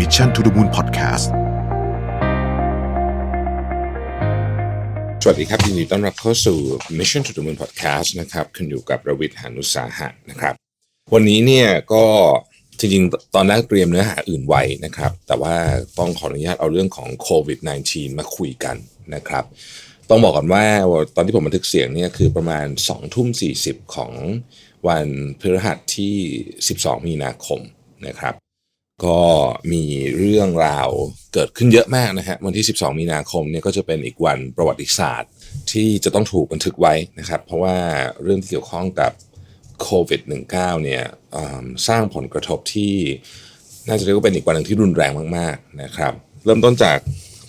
Mission to the Moon Podcast สวัสดีครับยินดีต้อนรับเข้าสู่ Mission to the Moon Podcast นะครับคุณอยู่กับระวิทย์หานุสาหะนะครับ วันนี้เนี่ยก็จริงๆ ตอนแรกเตรียมเนื้อหาอื่นไว้นะครับ แต่ว่าต้องขออนุญาตเอาเรื่องของโควิด -19 มาคุยกันนะครับ ต้องบอกก่อนว่าตอนที่ผมบันทึกเสียงเนี่ยคือประมาณ2ทุ่ม40 ของวันพฤหัสที่ 12 มีนาคมนะครับ ก็มีเรื่องราวเกิดขึ้นเยอะมากนะฮะวันที่ 12 มีนาคมเนี่ยก็จะเป็นอีกวันประวัติศาสตร์ ที่จะต้องถูกบันทึกไว้นะครับ เพราะว่าเรื่องที่เกี่ยวข้องกับโควิด -19 เนี่ยสร้างผลกระทบที่น่าจะเรียกว่าเป็นอีกวันหนึ่งที่รุนแรงมาก ๆนะครับ เริ่มต้นจาก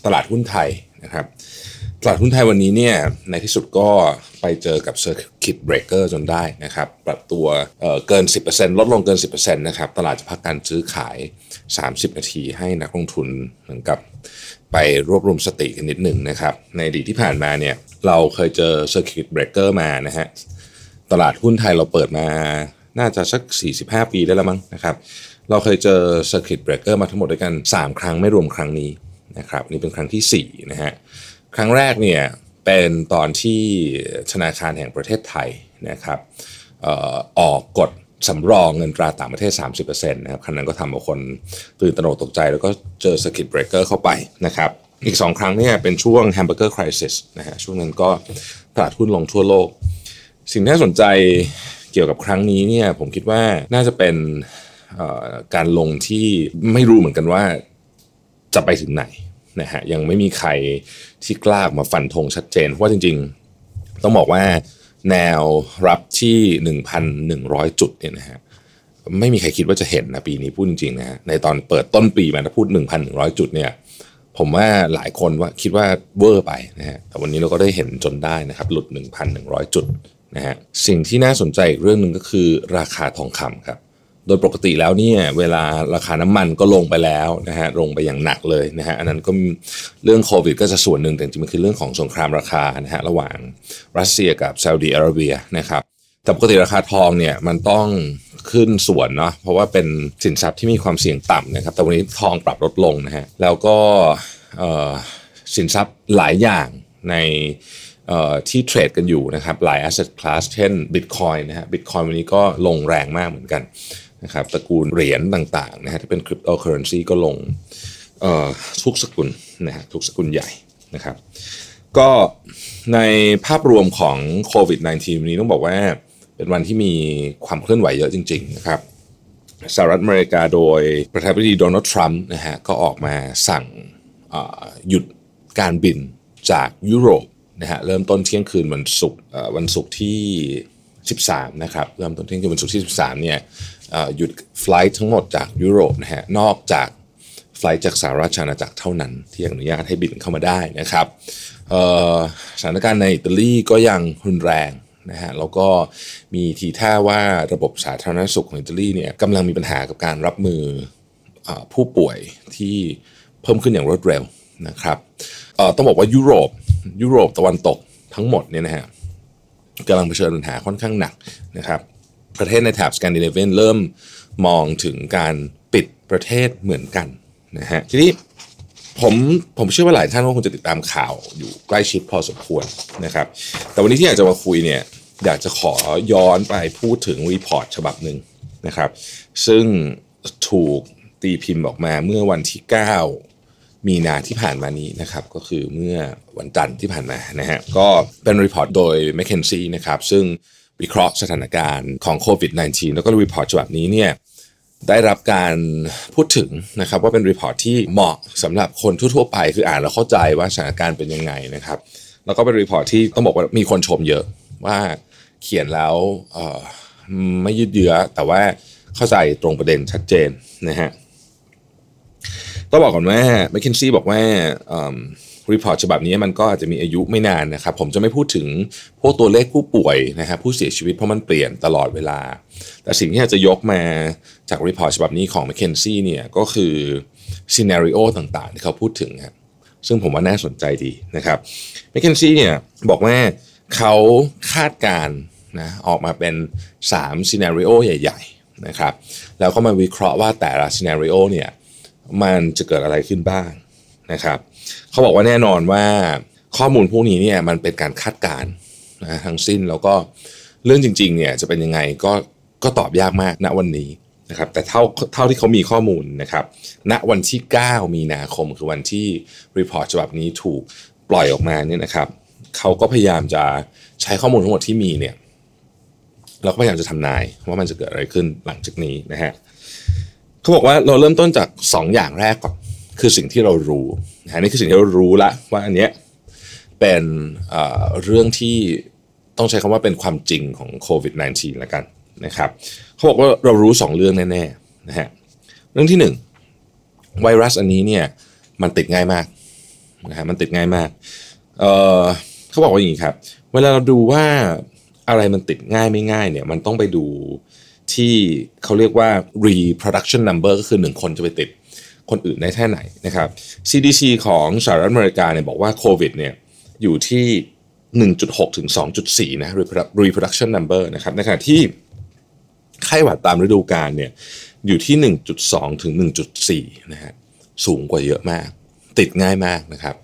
ตลาดหุ้นไทยนะครับ ตลาดหุ้นไทยวันนี้เนี่ยในที่สุดก็ไปเจอกับ Circuit Breaker จนได้นะครับ ปรับตัวเอ่อเกิน 10%ลดลงเกิน 10%นะครับ ตลาดจะพักการซื้อขาย 30 นาทีให้นักลงทุนเหมือนกับไปรวบรวมสติกันนิดหนึ่งนะครับ ในอดีตที่ผ่านมาเนี่ยเราเคยเจอ Circuit Breaker มานะฮะ ตลาดหุ้นไทยเราเปิดมาน่าจะสัก 45 ปีได้แล้วมั้งนะครับ เราเคยเจอ Circuit Breaker มาทั้งหมดด้วยกัน 3 ครั้งไม่รวมครั้งนี้นะครับนี่เป็นครั้งที่4นะฮะ ครั้งแรกเนี่ยเป็นตอนที่ธนาคารแห่งประเทศไทยนะครับออกกฎสำรองเงินตราต่างประเทศ 30%นะครับครั้งนั้นก็ทำเอาคนตื่นตระหนกตกใจ แล้วก็เจอ Circuit Breaker เข้าไปนะครับอีก 2 ครั้งเนี่ยเป็นช่วง Hamburger Crisis นะฮะช่วงนั้นก็ตลาดหุ้นลงทั่วโลก สิ่งที่น่าสนใจเกี่ยวกับครั้งนี้เนี่ยผมคิดว่าน่าจะเป็นการลงที่ไม่รู้เหมือนกันว่าจะไปถึงไหน นะฮะยังไม่มีใครที่กล้ามาฟันธงชัดเจน เพราะว่าจริงๆ ต้องบอกว่าแนวรับที่ 1,100 จุดเนี่ยนะฮะไม่มีใครคิดว่าจะเห็นนะปีนี้พูดจริงๆนะฮะในตอนเปิดต้นปีมาถ้าพูด 1,100 จุดเนี่ยผมว่าหลายคนว่าคิดว่าเวอร์ไปนะฮะแต่วันนี้เราก็ได้เห็นจนได้นะครับ หลุด 1,100 จุดนะฮะสิ่งที่น่าสนใจอีกเรื่องหนึ่งก็คือราคาทองคำครับ ดยปกติแล้วเนี่ยเวลาราคาน้ำมันก็ลงไปแล้วนะฮะลงไปอย่างหนักเลยนะฮะอันนั้นก็เรื่องโควิดก็จะส่วนหนึ่งแต่จริงๆมันคือเรื่องของสงครามราคานะฮะระหว่างรัสเซียกับซาอุดีอาระเบียนะครับแต่ปกติราคาทองเนี่ยมันต้องขึ้นส่วนเนาะเพราะว่าเป็นสินทรัพย์ที่มีความเสี่ยงต่ำนะครับแต่วันนี้ทองปรับลดลงนะฮะแล้วก็สินทรัพย์หลายอย่างในที่เทรดกันอยู่นะครับหลาย asset class เช่น Bitcoin นะฮะ Bitcoin วันนี้ก็ลงแรงมากเหมือนกัน นะครับตระกูลเหรียญต่างๆนะฮะที่เป็น cryptocurrency ก็ลงทุกสกุลนะฮะทุกสกุลใหญ่นะครับ ก็ในภาพรวมของโควิด -19 นี้ต้องบอกว่าเป็นวันที่มีความเคลื่อนไหวเยอะจริง ๆ นะครับสหรัฐอเมริกาโดยประธานาธิบดีโดนัลด์ทรัมป์นะฮะก็ออกมาสั่งหยุดการบินจากยุโรปนะฮะเริ่มต้นเที่ยงคืนวันศุกร์วันศุกร์ที่ 13 นะครับ เริ่มต้นเที่ยงคืนวันศุกร์ที่ 13 เนี่ย หยุด flight ทั้งหมดจากยุโรปนะฮะนอกจาก flight จากสหราชอาณาจักรเท่านั้นที่อนุญาตให้บินเข้ามาได้นะครับสถานการณ์ในอิตาลีก็ยังรุนแรงนะฮะแล้วก็มีทีท่าว่าระบบสาธารณสุขของอิตาลีเนี่ยกำลังมีปัญหากับการรับมือผู้ป่วยที่เพิ่มขึ้นอย่างรวดเร็วนะครับต้องบอกว่ายุโรปยุโรปตะวันตกทั้งหมดเนี่ยนะฮะกำลังเผชิญปัญหาค่อนข้างหนักนะครับ ประเทศในแถบสแกนดิเนเวียนเริ่มมองถึงการปิดประเทศเหมือนกันนะฮะทีนี้ผมผมเชื่อว่าหลายท่านก็คงจะติดตามข่าวอยู่ใกล้ชิดพอสมควรนะครับ แต่วันนี้ที่อยากจะมาคุยเนี่ยอยากจะขอย้อนไปพูดถึง report ฉบับหนึ่งนะครับ ซึ่งถูกตีพิมพ์ออกมาเมื่อวันที่ 9 มีนาที่ผ่านมานี้นะครับ ก็คือเมื่อวันจันทร์ที่ผ่านมานะฮะก็เป็นรีพอร์ตโดย m c k เคนซี่นะครับซึ่ง วิเคราะห์สถานการณ์ของโควิด -19 แล้วก็ report ฉบับนี้เนี่ยได้รับการพูดถึงนะครับว่าเป็น report ที่เหมาะสำหรับคนทั่วๆไป คืออ่านแล้วเข้าใจว่าสถานการณ์เป็นยังไงนะครับ แล้วก็เป็น report ที่ต้องบอกว่ามีคนชมเยอะว่าเขียนแล้วไม่ยืดเยื้อแต่ว่าเข้าใจตรงประเด็นชัดเจนนะฮะต้องบอกก่อนว่า m c k เคนซี่บอกว่า รีพอร์ตฉบับนี้มันก็อาจจะมีอายุไม่นานนะครับ ผมจะไม่พูดถึงพวกตัวเลขผู้ป่วยนะครับผู้เสียชีวิตเพราะมันเปลี่ยนตลอดเวลา แต่สิ่งที่อยากจะยกมาจากรีพอร์ตฉบับนี้ของ m c k เคนซี่เนี่ยก็คือ scenario ต่างๆ ที่เขาพูดถึงครับซึ่งผมว่าน่าสนใจดีนะครับ m c k เคนซี่เนี่ยบอกว่าเขาคาดการณ์นะออกมาเป็น3ซีนารีโอใหญ่ ๆนะครับ แล้วก็มาวิเคราะห์ว่าแต่ละซีนารีโอเนี่ยมันจะเกิดอะไรขึ้นบ้างนะครับ เขาบอกว่าแน่นอนว่าข้อมูลพวกนี้เนี่ยมันเป็นการคาดการณ์นะทั้งสิ้นแล้วก็เรื่องจริงๆเนี่ยจะเป็นยังไงก็ก็ตอบยากมากณวันนี้นะครับแต่เท่าเท่าที่เขามีข้อมูลนะครับณวันที่ 9 มีนาคมคือวันที่ report ฉบับนี้ถูกปล่อยออกมาเนี่ยนะครับเขาก็พยายามจะใช้ข้อมูลทั้งหมดที่มีเนี่ยเราก็พยายามจะทำนายว่ามันจะเกิดอะไรขึ้นหลังจากนี้นะฮะเขาบอกว่าเราเริ่มต้นจาก 2 อย่างแรกก่อน คือสิ่งที่เรารู้นะนี่คือสิ่งที่เรารู้ละว่าอันเนี้ยเป็นเรื่องที่ต้องใช้คำว่าเป็นความจริงของโควิด -19 แล้วกันนะครับเขาบอกว่าเรารู้ 2 เรื่องแน่ๆนะฮะเรื่องที่ 1 ไวรัสอันนี้เนี่ยมันติดง่ายมากนะฮะมันติดง่ายมากเเขาบอกว่าอย่างนี้ครับ เวลาเราดูว่าอะไรมันติดง่ายไม่ง่ายเนี่ยมันต้องไปดูที่เขาเรียกว่า reproduction number ก็คือ 1 คนจะไปติด คนอื่นได้แค่ไหนนะครับ CDC ของสหรัฐอเมริกาเนี่ยบอกว่าโควิดเนี่ยอยู่ที่ 1.6 ถึง 2.4 นะ reproduction number นะครับในขณะที่ไข้หวัดตามฤดูกาลเนี่ยอยู่ที่ 1.2 ถึง 1.4 นะฮะสูงกว่าเยอะมาก ติดง่ายมากนะครับ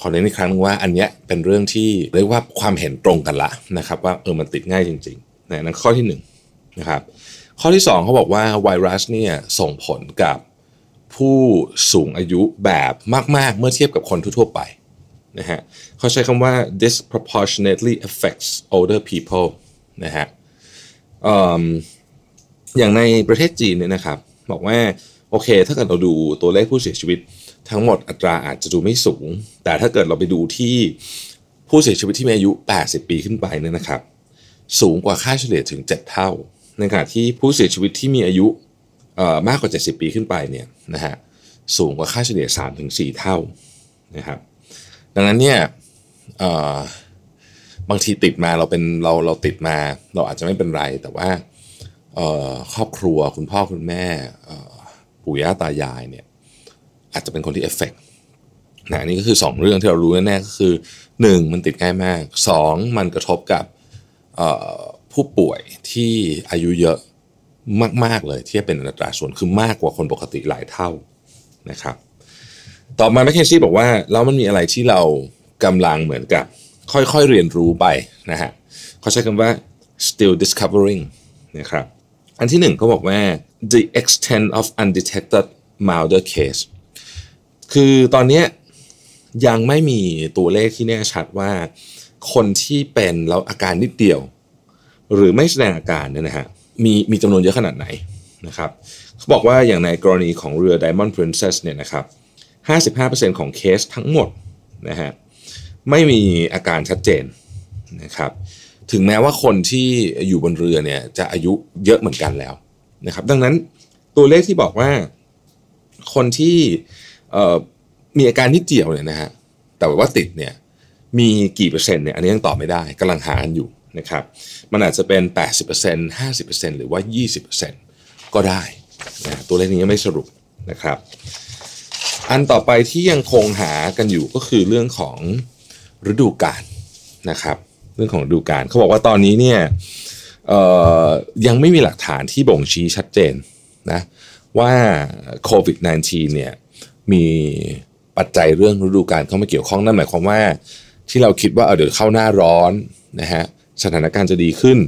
ขอเน้นอีกครั้งว่าอันนี้เป็นเรื่องที่เรียกว่าความเห็นตรงกันละนะครับ ว่าเออมันติดง่ายจริงๆนะนั่นข้อที่1นนะครับข้อที่ 2เขาบอกว่าไวรัสเนี่ยส่งผลกับ ผู้สูงอายุแบบมาก ๆ เมื่อเทียบกับคนทั่วไปนะฮะเขาใช้คำว่า disproportionately affects older people นะฮะอย่างในประเทศจีนเนี่ยนะครับ บอกว่า โอเค ถ้าเกิดเราดูตัวเลขผู้เสียชีวิต ทั้งหมดอัตราอาจจะดูไม่สูง แต่ถ้าเกิดเราไปดูที่ผู้เสียชีวิตที่มีอายุ 80 ปีขึ้นไปเนี่ยนะครับ สูงกว่าค่าเฉลี่ยถึง 7 เท่า ในขณะที่ผู้เสียชีวิตที่มีอายุ มากกว่า 70 ปีขึ้นไปเนี่ยนะฮะสูงกว่าค่าเฉลี่ย 3-4 เท่านะครับดังนั้นเนี่ยบางทีติดมาเราเป็นเราเราติดมา เราอาจจะไม่เป็นไร แต่ว่าครอบครัวคุณพ่อคุณแม่ปู่ย่าตายายเนี่ยอาจจะเป็นคนที่เอฟเฟกต์นะนี่ก็คือ 2 เรื่องที่เรารู้แน่ๆก็คือ 1. มันติดง่ายมาก 2. มันกระทบกับผู้ป่วยที่อายุเยอะ มาก ๆ เลยที่เป็นอัตราส่วนคือมากกว่าคนปกติหลายเท่านะครับ ต่อมาแมคเคนซี่บอกว่าแล้วมันมีอะไรที่เรากำลังเหมือนกับ ค่อยๆเรียนรู้ไปนะฮะเขาใช้คำว่า still discovering นะครับอันที่หนึ่งเขาบอกว่า the extent of undetected milder case คือตอนนี้ยังไม่มีตัวเลขที่แน่ชัดว่า คนที่เป็นแล้วอาการนิดเดียว หรือไม่แสดงอาการเนี่ยนะฮะ มีมีจำนวนเยอะขนาดไหนนะครับเขาบอกว่าอย่างในกรณีของเรือ Diamond Princess เนี่ยนะครับ 55%ของเคสทั้งหมดนะฮะไม่มีอาการชัดเจนนะครับถึงแม้ว่าคนที่อยู่บนเรือเนี่ยจะอายุเยอะเหมือนกันแล้วนะครับดังนั้นตัวเลขที่บอกว่าคนที่มีอาการนิดเดียวเนี่ยนะฮะแต่ว่าติดเนี่ยมีกี่เปอร์เซ็นต์เนี่ยอันนี้ยังตอบไม่ได้กำลังหากันอยู่ นะครับมันอาจจะเป็น 80% 50%หรือว่า 20%ก็ได้นะตัวเลขนี้ยังไม่สรุปนะครับ อันต่อไปที่ยังคงหากันอยู่ก็คือเรื่องของฤดูกาลนะครับ เรื่องของฤดูกาลเขาบอกว่าตอนนี้เนี่ยยังไม่มีหลักฐานที่บ่งชี้ชัดเจนนะว่าโควิด -19 เนี่ยมีปัจจัยเรื่องฤดูกาลเข้ามาเกี่ยวข้องนั่นหมายความว่าที่เราคิดว่าเดี๋ยวเข้าหน้าร้อนนะฮะ สถานการณ์จะดีขึ้น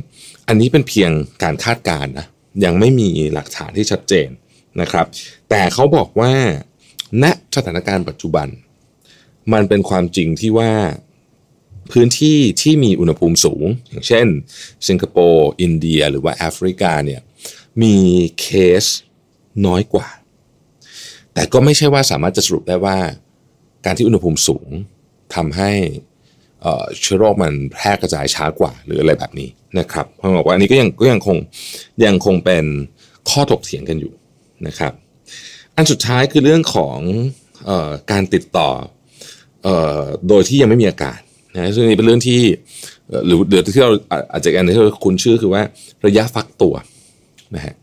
อันนี้เป็นเพียงการคาดการณ์นะยังไม่มีหลักฐานที่ชัดเจนนะครับ แต่เขาบอกว่าณสถานการณ์ปัจจุบัน มันเป็นความจริงที่ว่าพื้นที่ที่มีอุณหภูมิสูง อย่างเช่น สิงคโปร์อินเดีย หรือว่าแอฟริกาเนี่ยมีเคสน้อยกว่า แต่ก็ไม่ใช่ว่าสามารถจะสรุปได้ว่า การที่อุณหภูมิสูงทำให้ เชื้อโรคมันแพร่กระจายช้ากว่าหรืออะไรแบบนี้นะครับเพราะบอกว่าอันนี้ก็ยังก็ยังคงยังคงเป็นข้อถกเถียงกันอยู่นะครับ อันสุดท้ายคือเรื่องของออการติดต่ออโดยที่ยังไม่มีอาการนะซึ่งนี้เป็นเรื่องที่หรือเดี๋ยวที่เราอาจจะอันที่เราคุ้นชื่อคือว่าระยะฟักตัวนะฮะ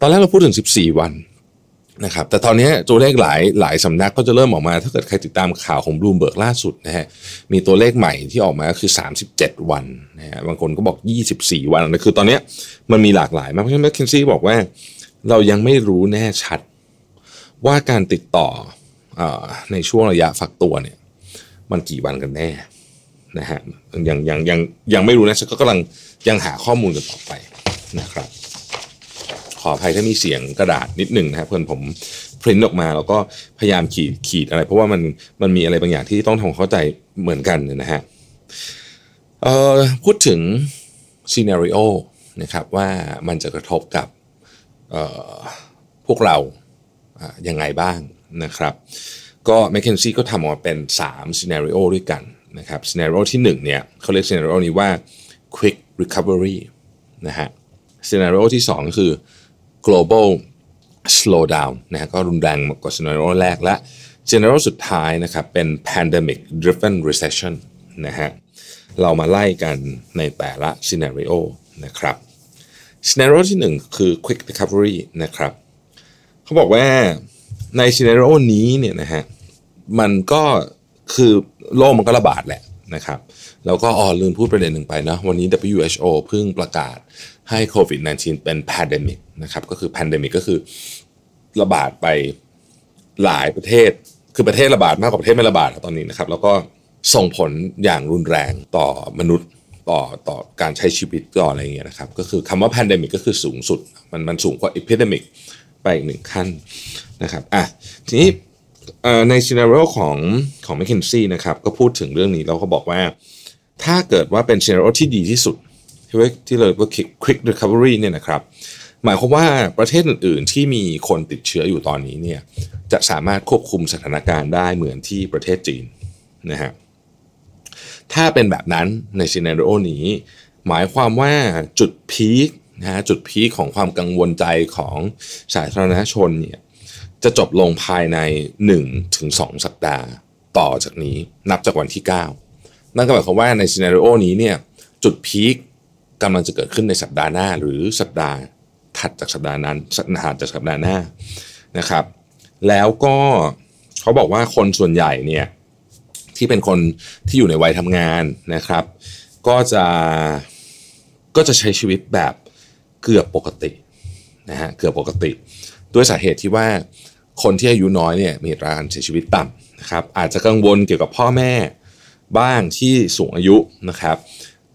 ตอนแรกเราพูดถึง 14 วัน นะครับแต่ตอนนี้ตัวเลขหลายหลายสำนักก็จะเริ่มออกมา ถ้าเกิดใครติดตามข่าวของบลูมเบิร์กล่าสุดนะฮะมีตัวเลขใหม่ที่ออกมาคือ 37 วันนะฮะบางคนก็บอก 24 วันนะคือตอนนี้มันมีหลากหลายมากเพราะฉะนั้นแมคเคนซี่บอกว่า เรายังไม่รู้แน่ชัด ว่าการติดต่ออในช่วงระยะฟักตัวเนี่ย มันกี่วันกันแน่นะฮะยังยังยังยังไม่รู้นะก็กำลังยังหาข้อมูลกันต่อไปนะครับ ขออภัยถ้ามีเสียงกระดาษนิดหนึ่งนะครับเพื่อนผมพิมพ์ออกมาแล้วก็พยายามขีดขีดอะไร เพราะว่ามันมันมีอะไรบางอย่างที่ต้องทำเข้าใจเหมือนกันนะฮะเอ่อพูดถึงscenario นะครับว่ามันจะกระทบกับพวกเรายังไงบ้างนะครับ ก็ m c k เคนซี่ก็ทำออกมาเป็น3 scenario ด้วยกันนะครับ scenario ที่1เนี่ยเขาเรียก scenario นี้ว่า quick recovery นะฮะ scenario ที่ 2 คือ global slowdown นะฮะก็รุนแรงกว่า scenario แรกและ scenario สุดท้ายนะครับเป็น pandemic driven recession นะฮะเรามาไล่กันในแต่ละ scenario นะครับ scenario ที่ 1 คือ quick recovery นะครับเขาบอกว่าใน scenario นี้เนี่ยนะฮะมันก็คือโรคมันก็ระบาดแหละนะครับ แล้วก็อ๋อลืมพูดประเด็นหนึ่งไปนะวันนี้ WHO เพิ่งประกาศให้โควิด -19 เป็น pandemic นะครับก็คือ pandemic ก็คือระบาดไปหลายประเทศ คือประเทศระบาดมากกว่าประเทศไม่ระบาดตอนนี้นะครับ แล้วก็ส่งผลอย่างรุนแรงต่อมนุษย์ต่อต่อการใช้ชีวิตต่ออะไรเงี้ยนะครับ ก็คือคำว่า pandemic ก็คือสูงสุด มันมันสูงกว่า epidemic ไปอีกหนึ่งขั้นนะครับอะทีนี้ใน scenario ของของ McKinsey นะครับ ก็พูดถึงเรื่องนี้แล้วก็บอกว่า ถ้าเกิดว่าเป็น scenario ที่ดีที่สุด ที่เรียกที่เลยว่า quick recovery เนี่ยนะครับหมายความว่าประเทศอื่น ๆ ที่มีคนติดเชื้ออยู่ตอนนี้เนี่ยจะสามารถควบคุมสถานการณ์ได้เหมือนที่ประเทศจีนนะฮะถ้าเป็นแบบนั้นในซีนารโอนี้ หมายความว่าจุดพีคนะฮะจุดพีคของความกังวลใจของสาธารณชนเนี่ยจะจบลงภายใน 1-2ถึงสัปดาห์ต่อจากนี้นับจากวันที่ 9 นั่นก็หมายความว่าในซีนารีโอนี้เนี่ยจุดพีคกำลังจะเกิดขึ้นในสัปดาห์หน้า หรือสัปดาห์ถัดจากสัปดาห์นั้นถัปดาห์จากสัปดาห์หน้านะครับ แล้วก็เขาบอกว่าคนส่วนใหญ่เนี่ยที่เป็นคนที่อยู่ในวัยทำงานนะครับ ก็จะก็จะใช้ชีวิตแบบเกือบปกตินะฮะเกือบปกติ ด้วยสาเหตุที่ว่าคนที่อายุน้อยเนี่ยมีการเสียชีวิตต่ำนะครับอาจจะกังวลเกี่ยวกับพ่อแม่ บ้างที่สูงอายุนะครับ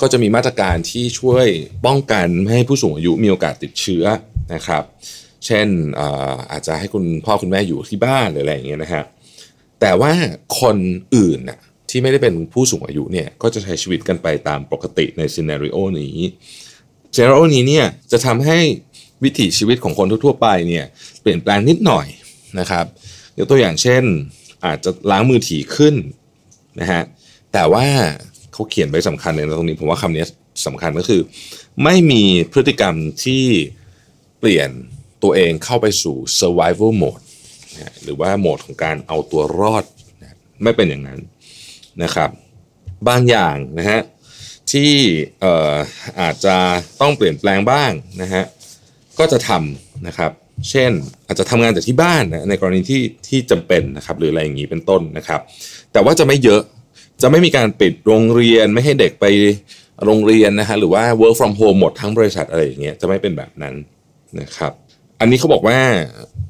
ก็จะมีมาตรการที่ช่วยป้องกันไม่ให้ผู้สูงอายุมีโอกาสติดเชื้อนะครับ เช่นอาจจะให้คุณพ่อคุณแม่อยู่ที่บ้านหรืออะไรอย่างเงี้ยนะฮะแต่ว่าคนอื่นน่ะที่ไม่ได้เป็นผู้สูงอายุเนี่ยก็จะใช้ชีวิตกันไปตามปกติในซีนารีโอนี้ซีนารีโอนี้เนี่ยจะทำให้วิถีชีวิตของคนทั่วๆไปเนี่ยเปลี่ยนแปลงนิดหน่อยนะครับยกตัวอย่างเช่น อาจจะล้างมือถี่ขึ้นนะฮะ แต่ว่าเขาเขียนไว้สำคัญเลยนะตรงนี้ผมว่าคำนี้สำคัญก็คือ ไม่มีพฤติกรรมที่เปลี่ยนตัวเองเข้าไปสู่ survival mode หรือว่าโหมดของการเอาตัวรอดไม่เป็นอย่างนั้นนะครับ บางอย่างนะฮะที่อาจจะต้องเปลี่ยนแปลงบ้างนะฮะก็จะทำนะครับ เช่นอาจจะทำงานจากที่บ้านนะในกรณีที่ที่จำเป็นนะครับ หรืออะไรอย่างนี้เป็นต้นนะครับ แต่ว่าจะไม่เยอะ จะไม่มีการปิดโรงเรียนไม่ให้เด็กไปโรงเรียนนะฮะหรือว่า work from home หมดทั้งบริษัทอะไรอย่างเงี้ยจะไม่เป็นแบบนั้นนะครับ อันนี้เขาบอกว่า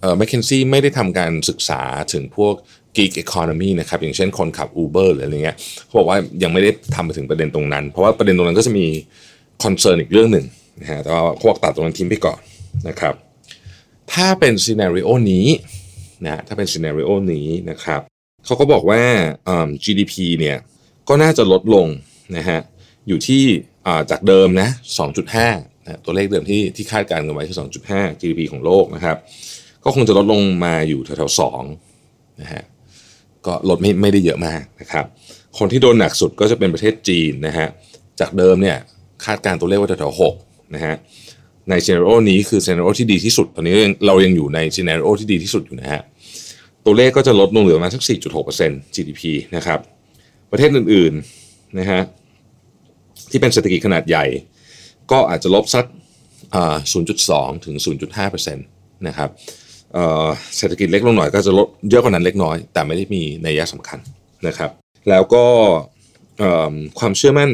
เอ่อ McKinsey ไม่ได้ทำการศึกษาถึงพวก gig economy นะครับอย่างเช่นคนขับ Uber หรืออะไรเงี้ยเขาบอกว่ายังไม่ได้ทำไปถึงประเด็นตรงนั้น เพราะว่าประเด็นตรงนั้นก็จะมีconcern อีกเรื่องหนึ่งนะฮะแต่ว่าพวกตัดตรงนั้นทิ้งไปก่อนนะครับถ้าเป็น scenario นี้นะถ้าเป็น scenario นี้นะครับ เขาก็บอกว่า GDP เนี่ยก็น่าจะลดลงนะฮะอยู่ที่จากเดิมนะ2.5นะตัวเลขเดิมที่ที่คาดการณ์กันไว้คือ 2.5 GDP ของโลกนะครับ ก็คงจะลดลงมาอยู่แถวๆ2นะฮะก็ลดไม่ไม่ได้เยอะมากนะครับ คนที่โดนหนักสุดก็จะเป็นประเทศจีนนะฮะจากเดิมเนี่ยคาดการณ์ตัวเลขว่าแถวๆ6นะฮะใน scenario นี้คือ scenario ที่ดีที่สุด ตอนนี้เรายังอยู่ใน scenario ที่ดีที่สุดอยู่นะฮะ ตัวเลขก็จะลดลงเหลือประมาณสัก 4.6% GDP นะครับ ประเทศอื่นๆนะฮะที่เป็นเศรษฐกิจขนาดใหญ่ ก็อาจจะลบสัก 0.2 ถึง 0.5%นะครับเศรษฐกิจเล็กลงหน่อยก็จะลดเยอะกว่านั้นเล็กน้อย แต่ไม่ได้มีนัยยะสำคัญนะครับ แล้วก็ความเชื่อมั่น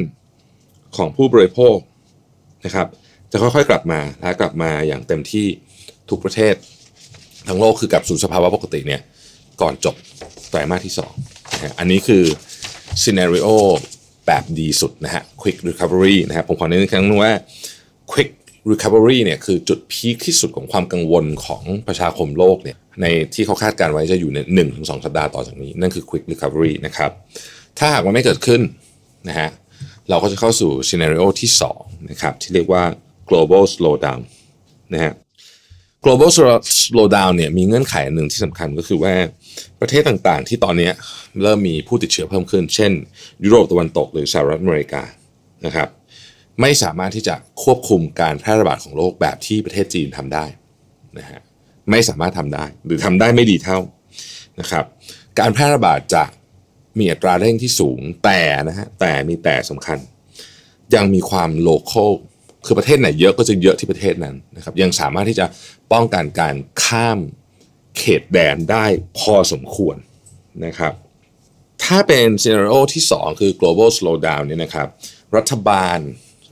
ของผู้บริโภคนะครับ จะค่อยๆกลับมาและกลับมาอย่างเต็มที่ทุกประเทศทั้งโลกคือกลับสู่สภาวะปกติเนี่ย ก่อนจบไตรมาสที่2นะฮะอันนี้คือซีนารีโอแบบดีสุดนะฮะ quick recovery นะฮะผมขอเน้นอีกครั้งนึงว่า quick recovery เนี่ยคือจุดพีคที่สุดของความกังวลของประชาคมโลกเนี่ยในที่เขาคาดการไว้จะอยู่ในหนึ่งถึงสองสัปดาห์ต่อจากนี้ นั่นคือ quick recovery นะครับถ้าหากมันไม่เกิดขึ้นนะฮะเราก็จะเข้าสู่ scenario ที่2นะครับที่เรียกว่า global slowdown นะฮะ global slowdown เนี่ยมีเงื่อนไขหนึ่งที่สำคัญก็คือว่า ประเทศต่างๆ ที่ตอนนี้เริ่มมีผู้ติดเชื้อเพิ่มขึ้น เช่น ยุโรปตะวันตกหรือสหรัฐอเมริกานะครับ ไม่สามารถที่จะควบคุมการแพร่ระบาดของโรคแบบที่ประเทศจีนทำได้นะฮะไม่สามารถทำได้หรือทำได้ไม่ดีเท่านะครับ การแพร่ระบาดจะมีอัตราเร่งที่สูงแต่นะฮะแต่มีแต่สำคัญ ยังมีความโลเคอลคือประเทศไหนเยอะก็จะเยอะที่ประเทศนั้นนะครับ ยังสามารถที่จะป้องกันการข้าม เขตแดนได้พอสมควรนะครับ ถ้าเป็นซีนารโอที่ 2 คือ global slowdown เนี่ยนะครับ รัฐบาล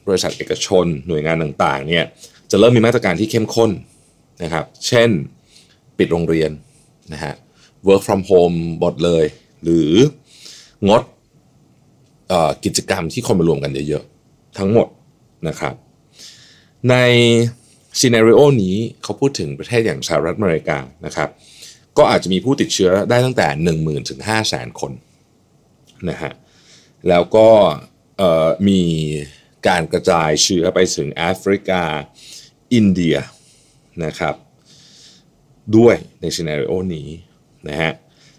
บริษัทเอกชน หน่วยงานต่างๆเนี่ยจะเริ่มมีมาตรการที่เข้มข้นนะครับ เช่นปิดโรงเรียนนะฮะ work from home หมดเลย หรืองดกิจกรรมที่คนมารวมกันเยอะๆ ทั้งหมดนะครับ ใน ซีนารีโอนี้เขาพูดถึงประเทศอย่างสหรัฐอเมริกานะครับ ก็อาจจะมีผู้ติดเชื้อได้ตั้งแต่ 1 0,000ถึง5 0 0 0 0 0คนนะฮะแล้วก็มีการกระจายเชื้อไปถึงแอฟริกา อินเดียนะครับ ด้วยใน scenario นี้นะฮะ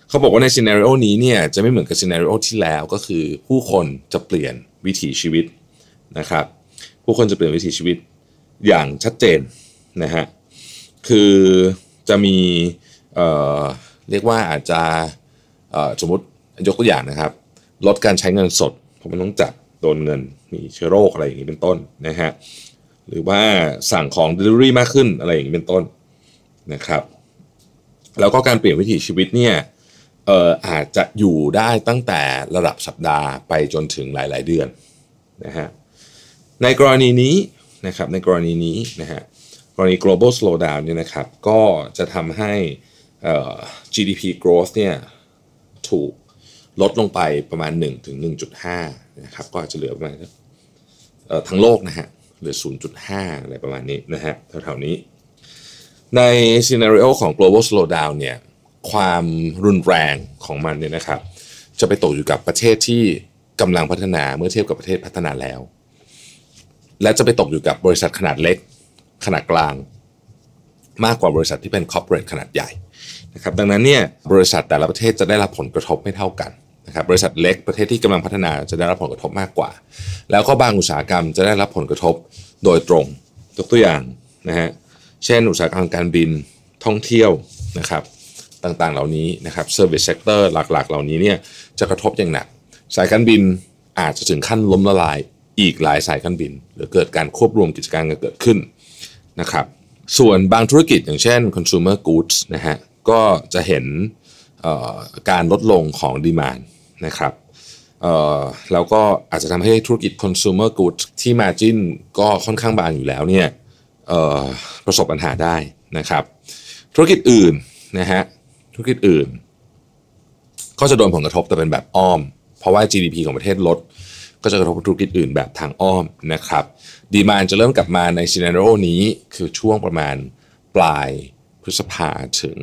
เขาบอกว่าใน scenario นี้เนี่ยจะไม่เหมือนกับ scenario ที่แล้วก็คือผู้คนจะเปลี่ยนวิถีชีวิตนะครับ ผู้คนจะเปลี่ยนวิถีชีวิต อย่างชัดเจนนะฮะคือจะมีเเรียกว่าอาจจะสมมติยกตัวอย่างนะครับ ลดการใช้เงินสดเพราะมันต้องจับโดนเงินมีเชื้อโรคอะไรอย่างนี้เป็นต้นนะฮะหรือว่าสั่งของ Delivery มากขึ้นอะไรอย่างนี้เป็นต้นนะครับแล้วก็การเปลี่ยนวิถีชีวิตเนี่ยเอ่ออาจจะอยู่ได้ตั้งแต่ระดับสัปดาห์ไปจนถึงหลาย ๆ เดือนนะฮะในกรณีนี้ นะครับในกรณีนี้นะฮะกรณี global slowdown เนี่ยนะครับก็จะทำให้ GDP growth เนี่ยถูกลดลงไปประมาณ1ถึง1.5นะครับก็อาจจะเหลือประมาณทั้งโลกนะฮะเหลือ 0.5 อะไรประมาณนี้นะฮะแถวๆนี้ ในซีนารีโอของ global slowdown เนี่ยความรุนแรงของมันเนี่ยนะครับ จะไปตกอยู่กับประเทศที่กำลังพัฒนาเมื่อเทียบกับประเทศพัฒนาแล้ว และจะไปตกอยู่กับบริษัทขนาดเล็ก ขนาดกลาง มากกว่าบริษัทที่เป็นคอร์ปอเรทขนาดใหญ่นะครับดังนั้นเนี่ยบริษัทแต่ละประเทศจะได้รับผลกระทบไม่เท่ากันนะครับบริษัทเล็กประเทศที่กำลังพัฒนาจะได้รับผลกระทบมากกว่า แล้วก็บางอุตสาหกรรมจะได้รับผลกระทบโดยตรงยกตัวอย่างนะฮะเช่น อุตสาหกรรมการบินท่องเที่ยวนะครับต่างๆเหล่านี้นะครับ service sector หลักๆ เหล่านี้เนี่ยจะกระทบอย่างหนัก สายการบินอาจจะถึงขั้นล้มละลาย อีกหลายสายการบิน หรือเกิดการควบรวมกิจการกันเกิดขึ้นนะครับส่วนบางธุรกิจอย่างเช่น consumer goods นะฮะก็จะเห็นการลดลงของดีมานนะครับแล้วก็อาจจะทำให้ธุรกิจ consumer goods ที่ margin ก็ค่อนข้างบางอยู่แล้วเนี่ยประสบปัญหาได้นะครับ ธุรกิจอื่นนะฮะธุรกิจอื่น ก็จะโดนผลกระทบแต่เป็นแบบอ้อม เพราะว่า GDP ของประเทศลด ก็จะกระทบธุรกิจอื่นแบบทางอ้อมนะครับดีมานจะเริ่มกลับมาในซีนารโอนี้คือช่วงประมาณปลายพฤษภาถึง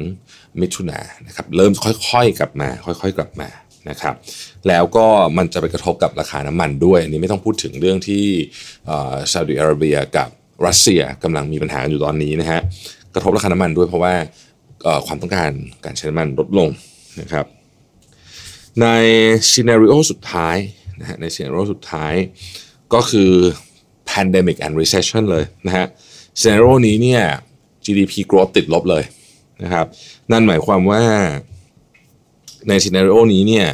มิถุนานะครับเริ่มค่อยๆกลับมาค่อยๆกลับมานะครับแล้วก็มันจะไปกระทบกับราคาน้ำมันด้วยอันนี้ไม่ต้องพูดถึงเรื่องที่ซาอุดิอาระเบียกับรัสเซียกำลังมีปัญหาอยู่ตอนนี้นะฮะกระทบราคาน้ำมันด้วยเพราะว่าความต้องการการใช้น้ำมันลดลงนะครับใน scenario สุดท้าย นะฮะใน scenario สุดท้ายก็คือ pandemic and recession เลยนะฮะ scenario นี้เนี่ย GDP growth ติดลบเลยนะครับ นั่นหมายความว่าใน scenario นี้เนี่ย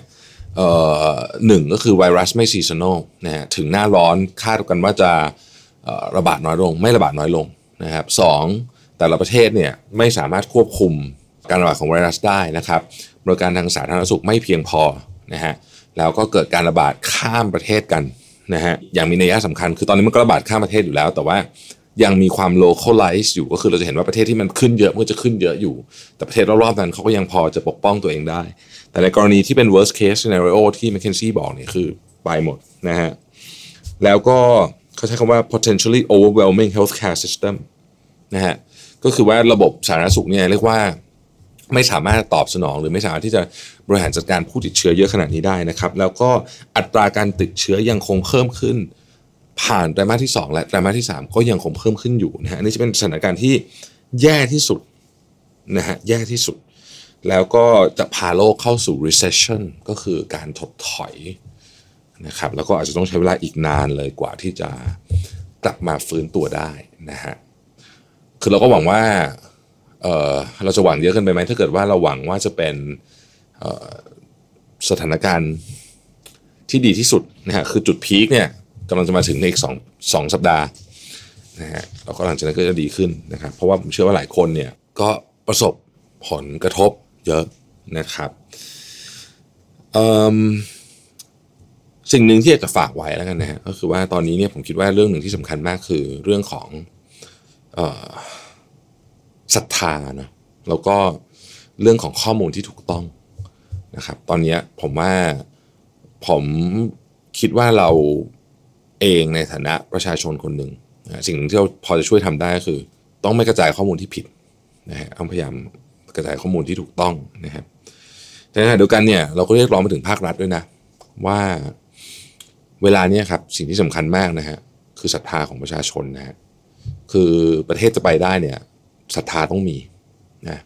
หนึ่งก็คือไวรัสไม่ seasonalนะฮะถึงหน้าร้อนคาดกันว่าจะระบาดน้อยลง ไม่ระบาดน้อยลงนะครับสองแต่ละประเทศเนี่ยไม่สามารถควบคุมการระบาดของไวรัสได้นะครับบริการทางสาธารณสุขไม่เพียงพอนะฮะ แล้วก็เกิดการระบาดข้ามประเทศกันนะฮะอย่างมีนัยสำคัญคือตอนนี้มันก็ระบาดข้ามประเทศอยู่แล้ว แต่ว่ายังมีความ localize อยู่ก็คือเราจะเห็นว่าประเทศที่มันขึ้นเยอะมันก็จะขึ้นเยอะอยู่ แต่ประเทศรอบๆนั้นเขาก็ยังพอจะปกป้องตัวเองได้ แต่ในกรณีที่เป็น worst case scenario ที่ McKinsey บอกเนี่ยคือไปหมดนะฮะแล้วก็เขาใช้คำว่า potentially overwhelming healthcare system นะฮะก็คือว่าระบบสาธารณสุขเนี่ยเรียกว่า ไม่สามารถตอบสนองหรือไม่สามารถที่จะบริหารจัดการผู้ติดเชื้อเยอะขนาดนี้ได้นะครับ แล้วก็อัตราการติดเชื้อยังคงเพิ่มขึ้น ผ่านไตรมาสที่ 2 และไตรมาสที่ 3 ก็ยังคงเพิ่มขึ้นอยู่นะฮะนี่จะเป็นสถานการณ์ที่แย่ที่สุดนะฮะแย่ที่สุด แล้วก็จะพาโลกเข้าสู่ recession ก็คือการถดถอยนะครับแล้วก็อาจจะต้องใช้เวลาอีกนานเลยกว่าที่จะกลับมาฟื้นตัวได้นะฮะคือเราก็หวังว่า เราจะหวังเยอะเกินไปไหมถ้าเกิดว่าเราหวังว่าจะเป็นสถานการณ์ที่ดีที่สุดนะฮะคือจุดพีคเนี่ยกำลังจะมาถึงในอีกสองสองสัปดาห์นะฮะแล้วก็หลังจากนั้นก็จะดีขึ้นนะครับเพราะว่าผมเชื่อว่าหลายคนเนี่ยก็ประสบผลกระทบเยอะนะครับสิ่งหนึ่งที่อยากจะฝากไว้แล้วกันนะฮะก็คือว่าตอนนี้เนี่ยผมคิดว่าเรื่องหนึ่งที่สำคัญมากคือเรื่องของ ศรัทธาเนาะแล้วก็เรื่องของข้อมูลที่ถูกต้องนะครับ ตอนนี้ผมว่าผมคิดว่าเราเองในฐานะประชาชนคนหนึ่งสิ่งที่เราพอจะช่วยทำได้ก็คือ ต้องไม่กระจายข้อมูลที่ผิดนะฮะต้องพยายามกระจายข้อมูลที่ถูกต้องนะครับแต่ในขณะเดียวกันเนี่ยเราก็เรียกร้องไปถึงภาครัฐด้วยนะ ว่าเวลาเนี้ยครับสิ่งที่สำคัญมากนะฮะคือศรัทธาของประชาชนนะฮะคือประเทศจะไปได้เนี่ย ศรัทธาต้องมีนะ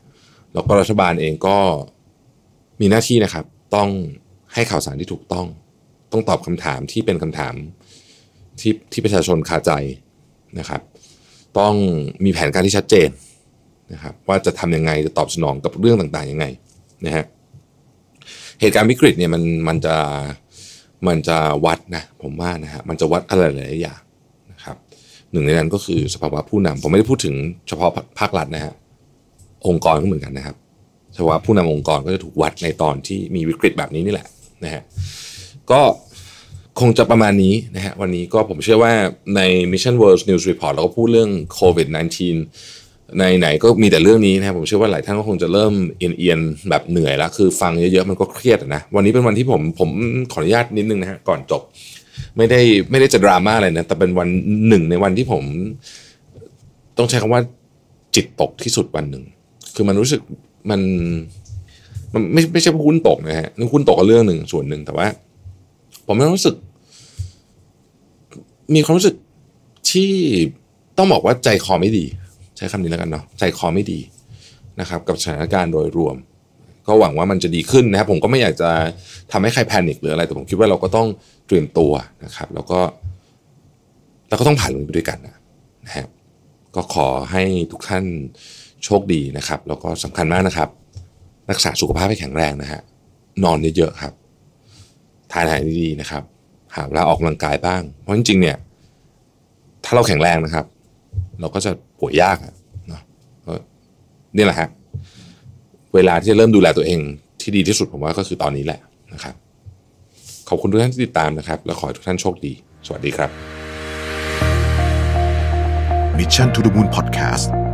แล้วก็รัฐบาลเองก็มีหน้าที่นะครับ ต้องให้ข่าวสารที่ถูกต้อง ต้องตอบคำถามที่เป็นคำถามที่ที่ประชาชนคาใจนะครับ ต้องมีแผนการที่ชัดเจนนะครับ ว่าจะทำยังไงจะตอบสนองกับเรื่องต่างๆยังไงนะฮะเหตุการณ์วิกฤตเนี่ยมันมันจะมันจะวัดนะผมว่านะฮะมันจะวัดอะไรหลายอย่าง หนึ่งในนั้นก็คือสภาวะผู้นำผมไม่ได้พูดถึงเฉพาะภาครัฐนะฮะองค์กรก็เหมือนกันนะครับสภาวะผู้นำองค์กรก็จะถูกวัดในตอนที่มีวิกฤตแบบนี้นี่แหละนะฮะก็คงจะประมาณนี้นะฮะวันนี้ก็ผมเชื่อว่าใน Mission World News Report เราก็พูดเรื่องโควิด -19 ในไหนก็มีแต่เรื่องนี้นะผมเชื่อว่าหลายท่านก็คงจะเริ่มเอียนๆแบบเหนื่อยแล้ว คือฟังเยอะๆมันก็เครียดนะวันนี้เป็นวันที่ผมผมขออนุญาตนิดนึงนะฮะก่อนจบ ไม่ได้ไม่ได้จะดราม่าอะไรนะแต่เป็นวันหนึ่งในวันที่ผม ต้องใช้คำว่าจิตตกที่สุดวันหนึ่ง คือมันรู้สึกมันมันไม่ไม่ใช่หุ้นตกนะฮะหุ้นตกก็เรื่องหนึ่งส่วนหนึ่งแต่ว่า ผมไม่รู้สึก มีความรู้สึกที่ต้องบอกว่าใจคอไม่ดี ใช้คำนี้แล้วกันเนาะใจคอไม่ดีนะครับ กับสถานการณ์โดยรวม ก็หวังว่ามันจะดีขึ้นนะครับ ผมก็ไม่อยากจะทำให้ใครแพนิคหรืออะไร แต่ผมคิดว่าเราก็ต้องเตรียมตัวนะครับ แล้วก็เราก็ต้องผ่านมันไปด้วยกันนะฮะก็ขอให้ทุกท่านโชคดีนะครับ แล้วก็สำคัญมากนะครับ รักษาสุขภาพให้แข็งแรงนะฮะนอนเยอะๆครับ ทานอาหารดีๆนะครับ หาเวลาออกกำลังกายบ้าง เพราะจริงๆเนี่ย ถ้าเราแข็งแรงนะครับ เราก็จะป่วยยากเนาะนี่แหละฮะ เวลาที่จะเริ่มดูแลตัวเองที่ดีที่สุดผมว่าก็คือตอนนี้แหละนะครับ ขอบคุณทุกท่านที่ติดตามนะครับ และขอให้ทุกท่านโชคดี สวัสดีครับ Mission to the Moon Podcast